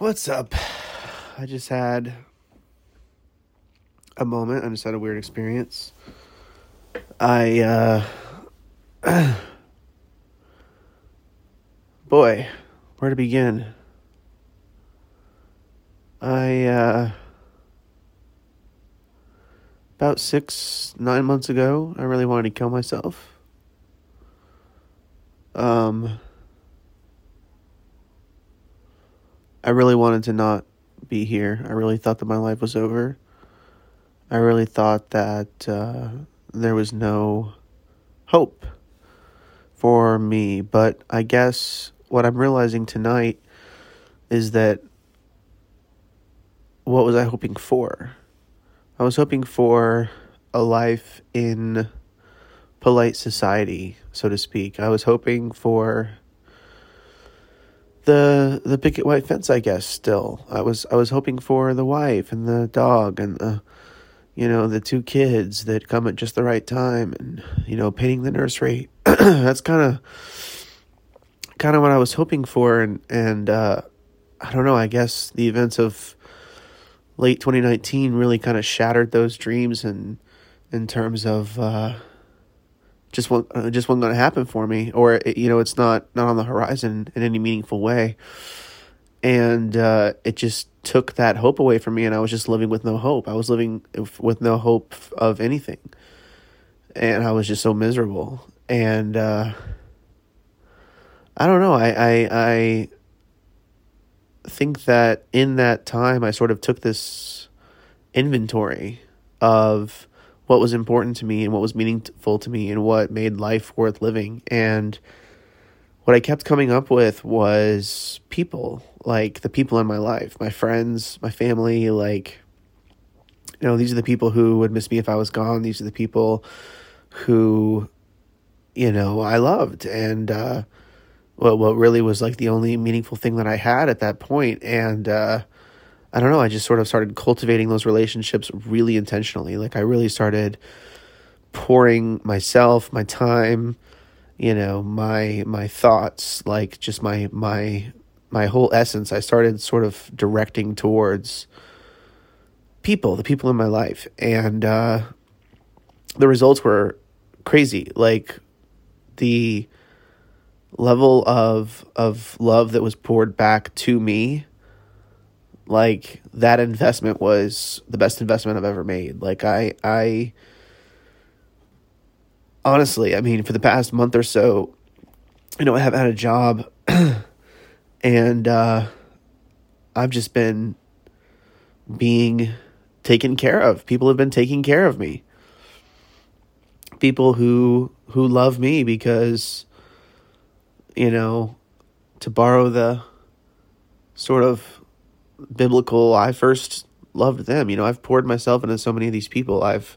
What's up? I just had a moment. I just had a weird experience. I, uh, boy, where to begin? I, uh, about six, nine months ago, I really wanted to kill myself. Um, I really wanted to not be here. I really thought that my life was over. I really thought that uh, there was no hope for me. But I guess what I'm realizing tonight is that what was I hoping for? I was hoping for a life in polite society, so to speak. I was hoping for the the picket white fence, I guess. Still, I was I was hoping for the wife and the dog and the you know the two kids that come at just the right time and you know painting the nursery. That's kind of kind of what I was hoping for, and and uh, I don't know. I guess the events of late 2019 really kind of shattered those dreams and in terms of. Uh, just won't uh, just wasn't going to happen for me, or it, you know, it's not not on the horizon in any meaningful way. And uh, it just took that hope away from me, and I was just living with no hope. I was living with no hope of anything, and I was just so miserable. And uh, I don't know. I, I I think that in that time, I sort of took this inventory of what was important to me and what was meaningful to me and what made life worth living. And what I kept coming up with was people, like the people in my life, my friends, my family, like, you know, these are the people who would miss me if I was gone. These are the people who, you know, I loved. And, uh, what, what really was like the only meaningful thing that I had at that point. And, uh, I don't know, I just sort of started cultivating those relationships really intentionally. Like I really started pouring myself, my time, you know, my my thoughts, like just my my my whole essence. I started sort of directing towards people, the people in my life. And uh the results were crazy. Like the level of of love that was poured back to me like that investment was the best investment I've ever made. Like I I honestly, I mean, for the past month or so, you know, I haven't had a job and uh I've just been being taken care of. People have been taking care of me. People who who love me because you know, to borrow the sort of biblical, I first loved them. You know, I've poured myself into so many of these people. I've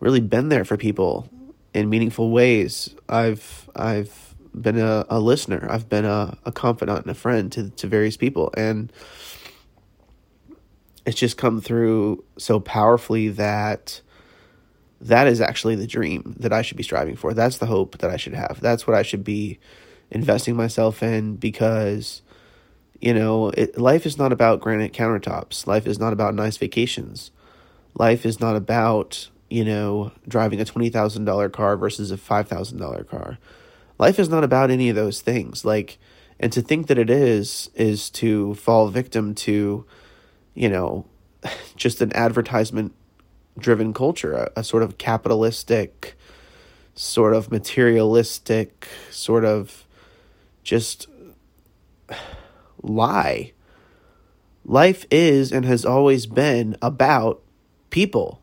really been there for people in meaningful ways. I've I've been a, a listener. I've been a, a confidant and a friend to to various people and it's just come through so powerfully that that is actually the dream that I should be striving for. That's the hope that I should have. That's what I should be investing myself in because you know, it, life is not about granite countertops. Life is not about nice vacations. Life is not about, you know, driving a $20,000 car versus a $5,000 car. Life is not about any of those things. Like, and to think that it is, is to fall victim to, you know, just an advertisement driven culture, a, a sort of capitalistic, sort of materialistic, sort of just lie. Life is and has always been about people.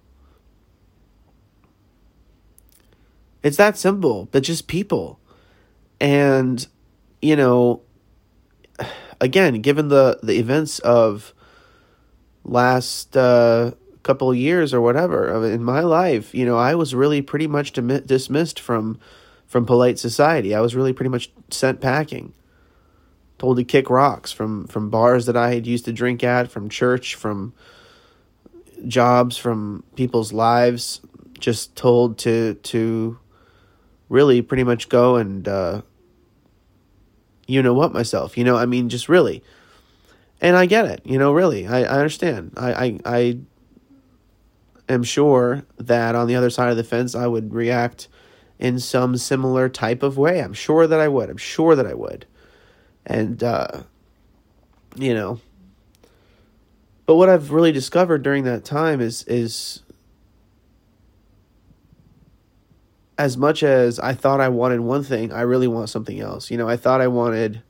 It's that simple, but just people. And, you know, again, given the, the events of last uh, couple years or whatever in my life, you know, I was really pretty much dismissed from from polite society. I was really pretty much sent packing told to kick rocks from from bars that I had used to drink at, from church, from jobs, from people's lives. Just told to to really pretty much go and uh, you know what myself. You know, I mean, just really. And I get it, you know, really. I, I understand. I, I I am sure that on the other side of the fence I would react in some similar type of way. I'm sure that I would. I'm sure that I would. And uh you know, but what I've really discovered during that time is is as much as I thought I wanted one thing, I really want something else. You know, I thought I wanted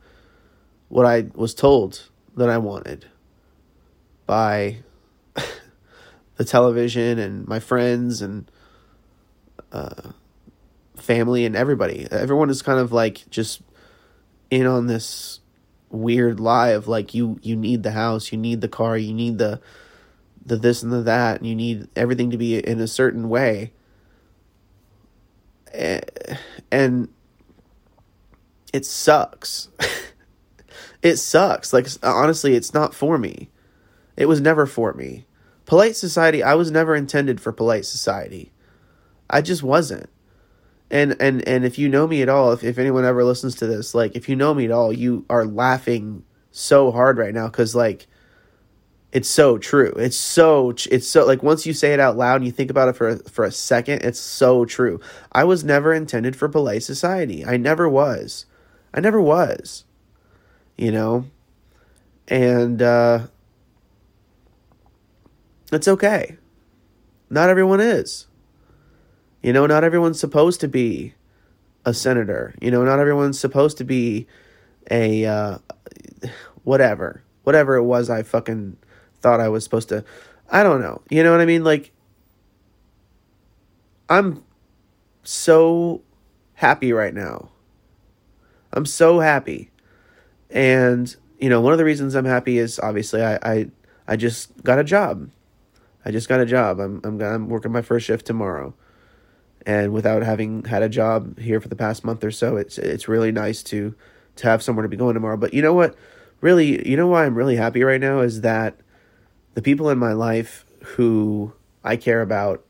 what I was told that I wanted by the television and my friends and uh, family and everybody. Everyone is kind of like just in on this weird lie of like you you need the house, you need the car, you need the the this and the that, and you need everything to be in a certain way. Eh, and it sucks. it sucks. Like honestly, it's not for me. It was never for me. Polite society, I was never intended for polite society. I just wasn't and and and if you know me at all if, if anyone ever listens to this like if you know me at all you are laughing so hard right now because like it's so true. It's so it's so like once you say it out loud and you think about it for for a second it's so true. I was never intended for polite society. I never was. I never was. You know? And uh it's okay. Not everyone is you know, not everyone's supposed to be a senator. You know, not everyone's supposed to be a uh, whatever, whatever it was. I fucking thought I was supposed to. I don't know. You know what I mean? Like, I'm so happy right now. I'm so happy, and you know, one of the reasons I'm happy is obviously I I, I just got a job. I just got a job. I'm I'm I'm working my first shift tomorrow and without having had a job here for the past month or so, it's it's really nice to to have somewhere to be going tomorrow. But you know what? Really, you know why I'm really happy right now is that the people in my life who I care about,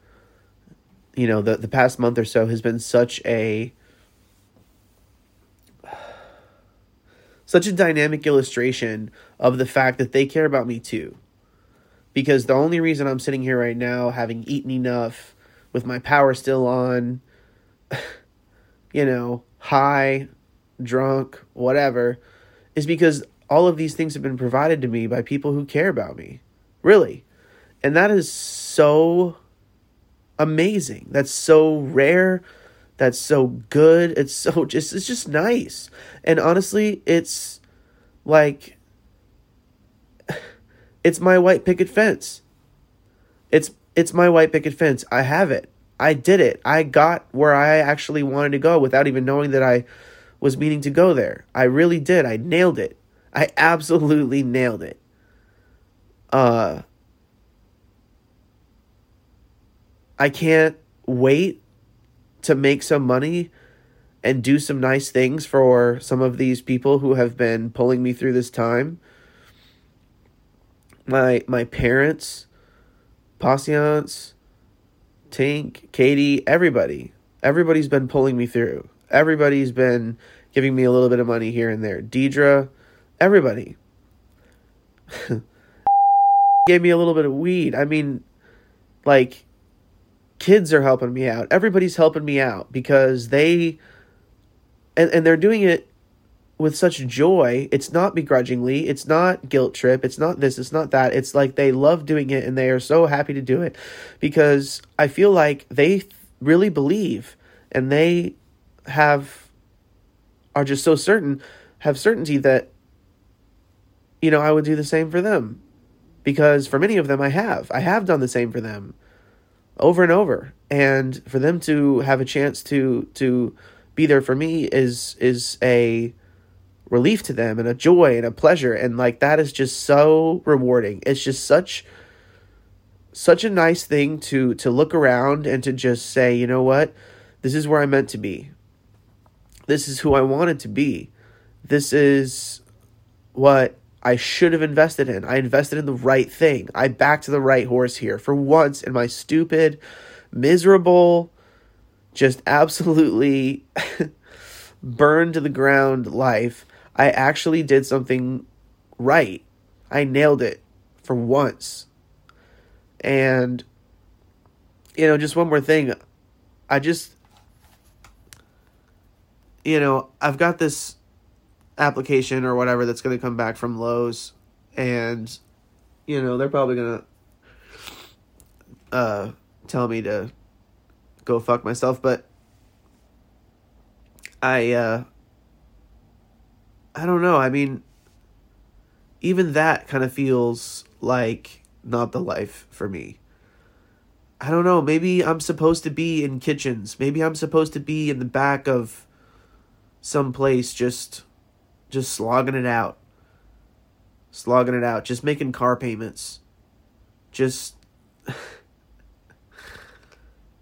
you know, the the past month or so has been such a such a dynamic illustration of the fact that they care about me too. Because the only reason I'm sitting here right now having eaten enough with my power still on, you know, high, drunk, whatever, is because all of these things have been provided to me by people who care about me. Really. And that is so amazing. That's so rare. That's so good. It's so just it's just nice. And honestly, it's like it's my white picket fence. It's it's my white picket fence. I have it. I did it. I got where I actually wanted to go without even knowing that I was meaning to go there. I really did. I nailed it. I absolutely nailed it. Uh I can't wait to make some money and do some nice things for some of these people who have been pulling me through this time. My my parents Patience, Tink, Katie, everybody. Everybody's been pulling me through. Everybody's been giving me a little bit of money here and there. Deidre, everybody. gave me a little bit of weed. I mean, like, kids are helping me out. Everybody's helping me out because they, and, and they're doing it with such joy. It's not begrudgingly. It's not guilt trip. It's not this. It's not that. It's like they love doing it and they are so happy to do it because I feel like they really believe and they have are just so certain have certainty that you know I would do the same for them because for many of them I have I have done the same for them over and over and for them to have a chance to to be there for me is is a relief to them and a joy and a pleasure. And like that is just so rewarding. It's just such such a nice thing to to look around and to just say you know what? This is where i'm meant to be. This is who i wanted to be. This is what i should have invested in. I invested in the right thing. I backed the right horse here for once in my stupid miserable just absolutely burned to the ground life I actually did something right. I nailed it for once. And, you know, just one more thing. I just, you know, I've got this application or whatever that's going to come back from Lowe's. And, you know, they're probably going to uh, tell me to go fuck myself. But I, uh, I don't know. I mean, even that kind of feels like not the life for me. I don't know. Maybe I'm supposed to be in kitchens. Maybe I'm supposed to be in the back of some place just just slogging it out. Slogging it out, just making car payments. Just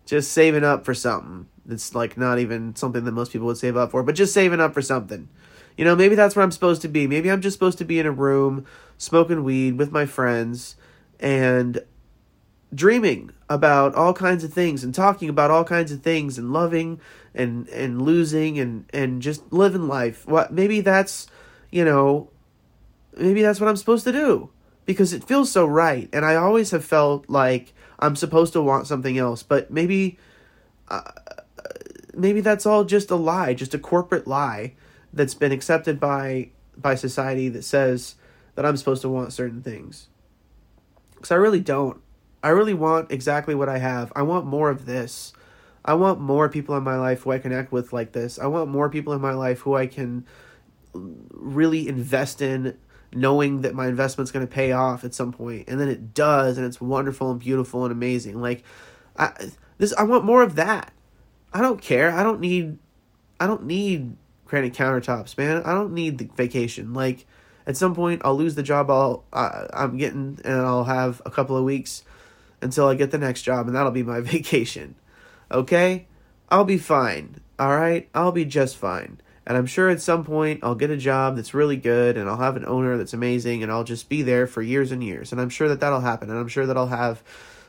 just saving up for something. It's like not even something that most people would save up for, but just saving up for something. You know, maybe that's where I'm supposed to be. Maybe I'm just supposed to be in a room smoking weed with my friends and dreaming about all kinds of things and talking about all kinds of things and loving and and losing and and just living life. What maybe that's, you know, maybe that's what I'm supposed to do because it feels so right and I always have felt like I'm supposed to want something else, but maybe uh, maybe that's all just a lie, just a corporate lie that's been accepted by by society that says that I'm supposed to want certain things. Cuz I really don't. I really want exactly what I have. I want more of this. I want more people in my life who I connect with like this. I want more people in my life who I can really invest in knowing that my investment's going to pay off at some point and then it does and it's wonderful and beautiful and amazing. Like I this I want more of that. I don't care. I don't need I don't need granite countertops, man. I don't need the vacation. Like at some point, I'll lose the job I'll uh, I'm getting, and I'll have a couple of weeks until I get the next job, and that'll be my vacation. Okay, I'll be fine. All right, I'll be just fine. And I'm sure at some point I'll get a job that's really good, and I'll have an owner that's amazing, and I'll just be there for years and years. And I'm sure that that'll happen, and I'm sure that I'll have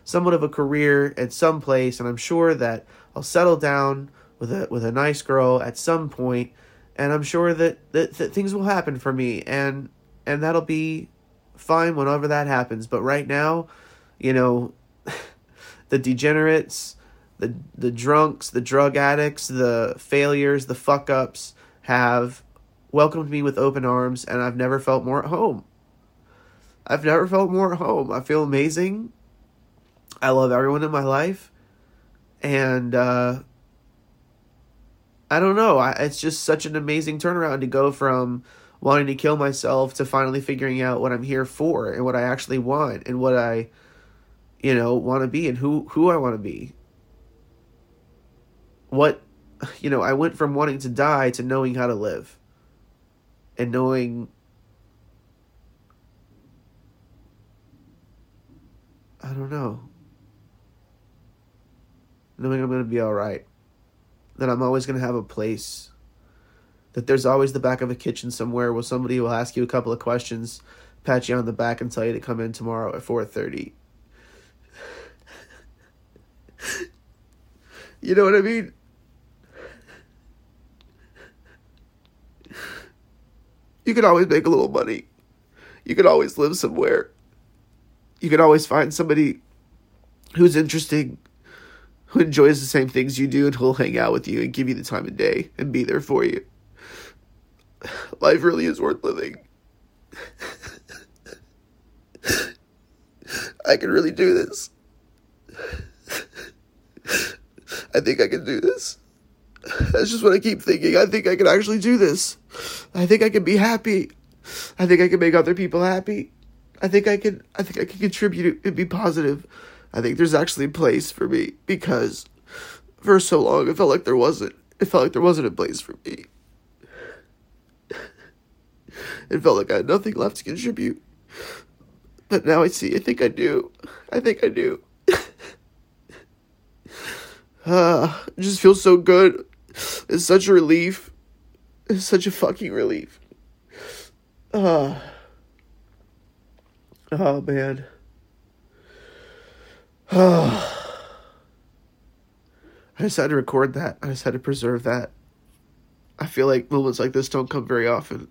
somewhat of a career at some place, and I'm sure that I'll settle down with a with a nice girl at some point and I'm sure that, that, that things will happen for me and and that'll be fine whenever that happens. But right now you know the degenerates the the drunks the drug addicts the failures the fuck ups have welcomed me with open arms and I've never felt more at home. I've never felt more at home. I feel amazing. I love everyone in my life and uh I don't know. I, it's just such an amazing turnaround to go from wanting to kill myself to finally figuring out what I'm here for and what I actually want and what I, you know, want to be and who who I want to be. What, you know, I went from wanting to die to knowing how to live, and knowing. I don't know. Knowing I'm going to be all right that I'm always going to have a place. That there's always the back of a kitchen somewhere where somebody will ask you a couple of questions, pat you on the back, and tell you to come in tomorrow at four thirty. you know what I mean? You can always make a little money. You can always live somewhere. You can always find somebody who's interesting who enjoys the same things you do and who'll hang out with you and give you the time of day and be there for you. Life really is worth living. I can really do this. I think I can do this. That's just what I keep thinking. I think I can actually do this. I think I can be happy. I think I can make other people happy. I think I can I think I can contribute and be positive. I think there's actually a place for me because for so long it felt like there wasn't. It felt like there wasn't a place for me. It felt like I had nothing left to contribute. But now I see, I think I do. I think I do. uh, it just feels so good. It's such a relief. It's such a fucking relief. Uh, oh, man. I just had to record that. I just had to preserve that. I feel like moments like this don't come very often.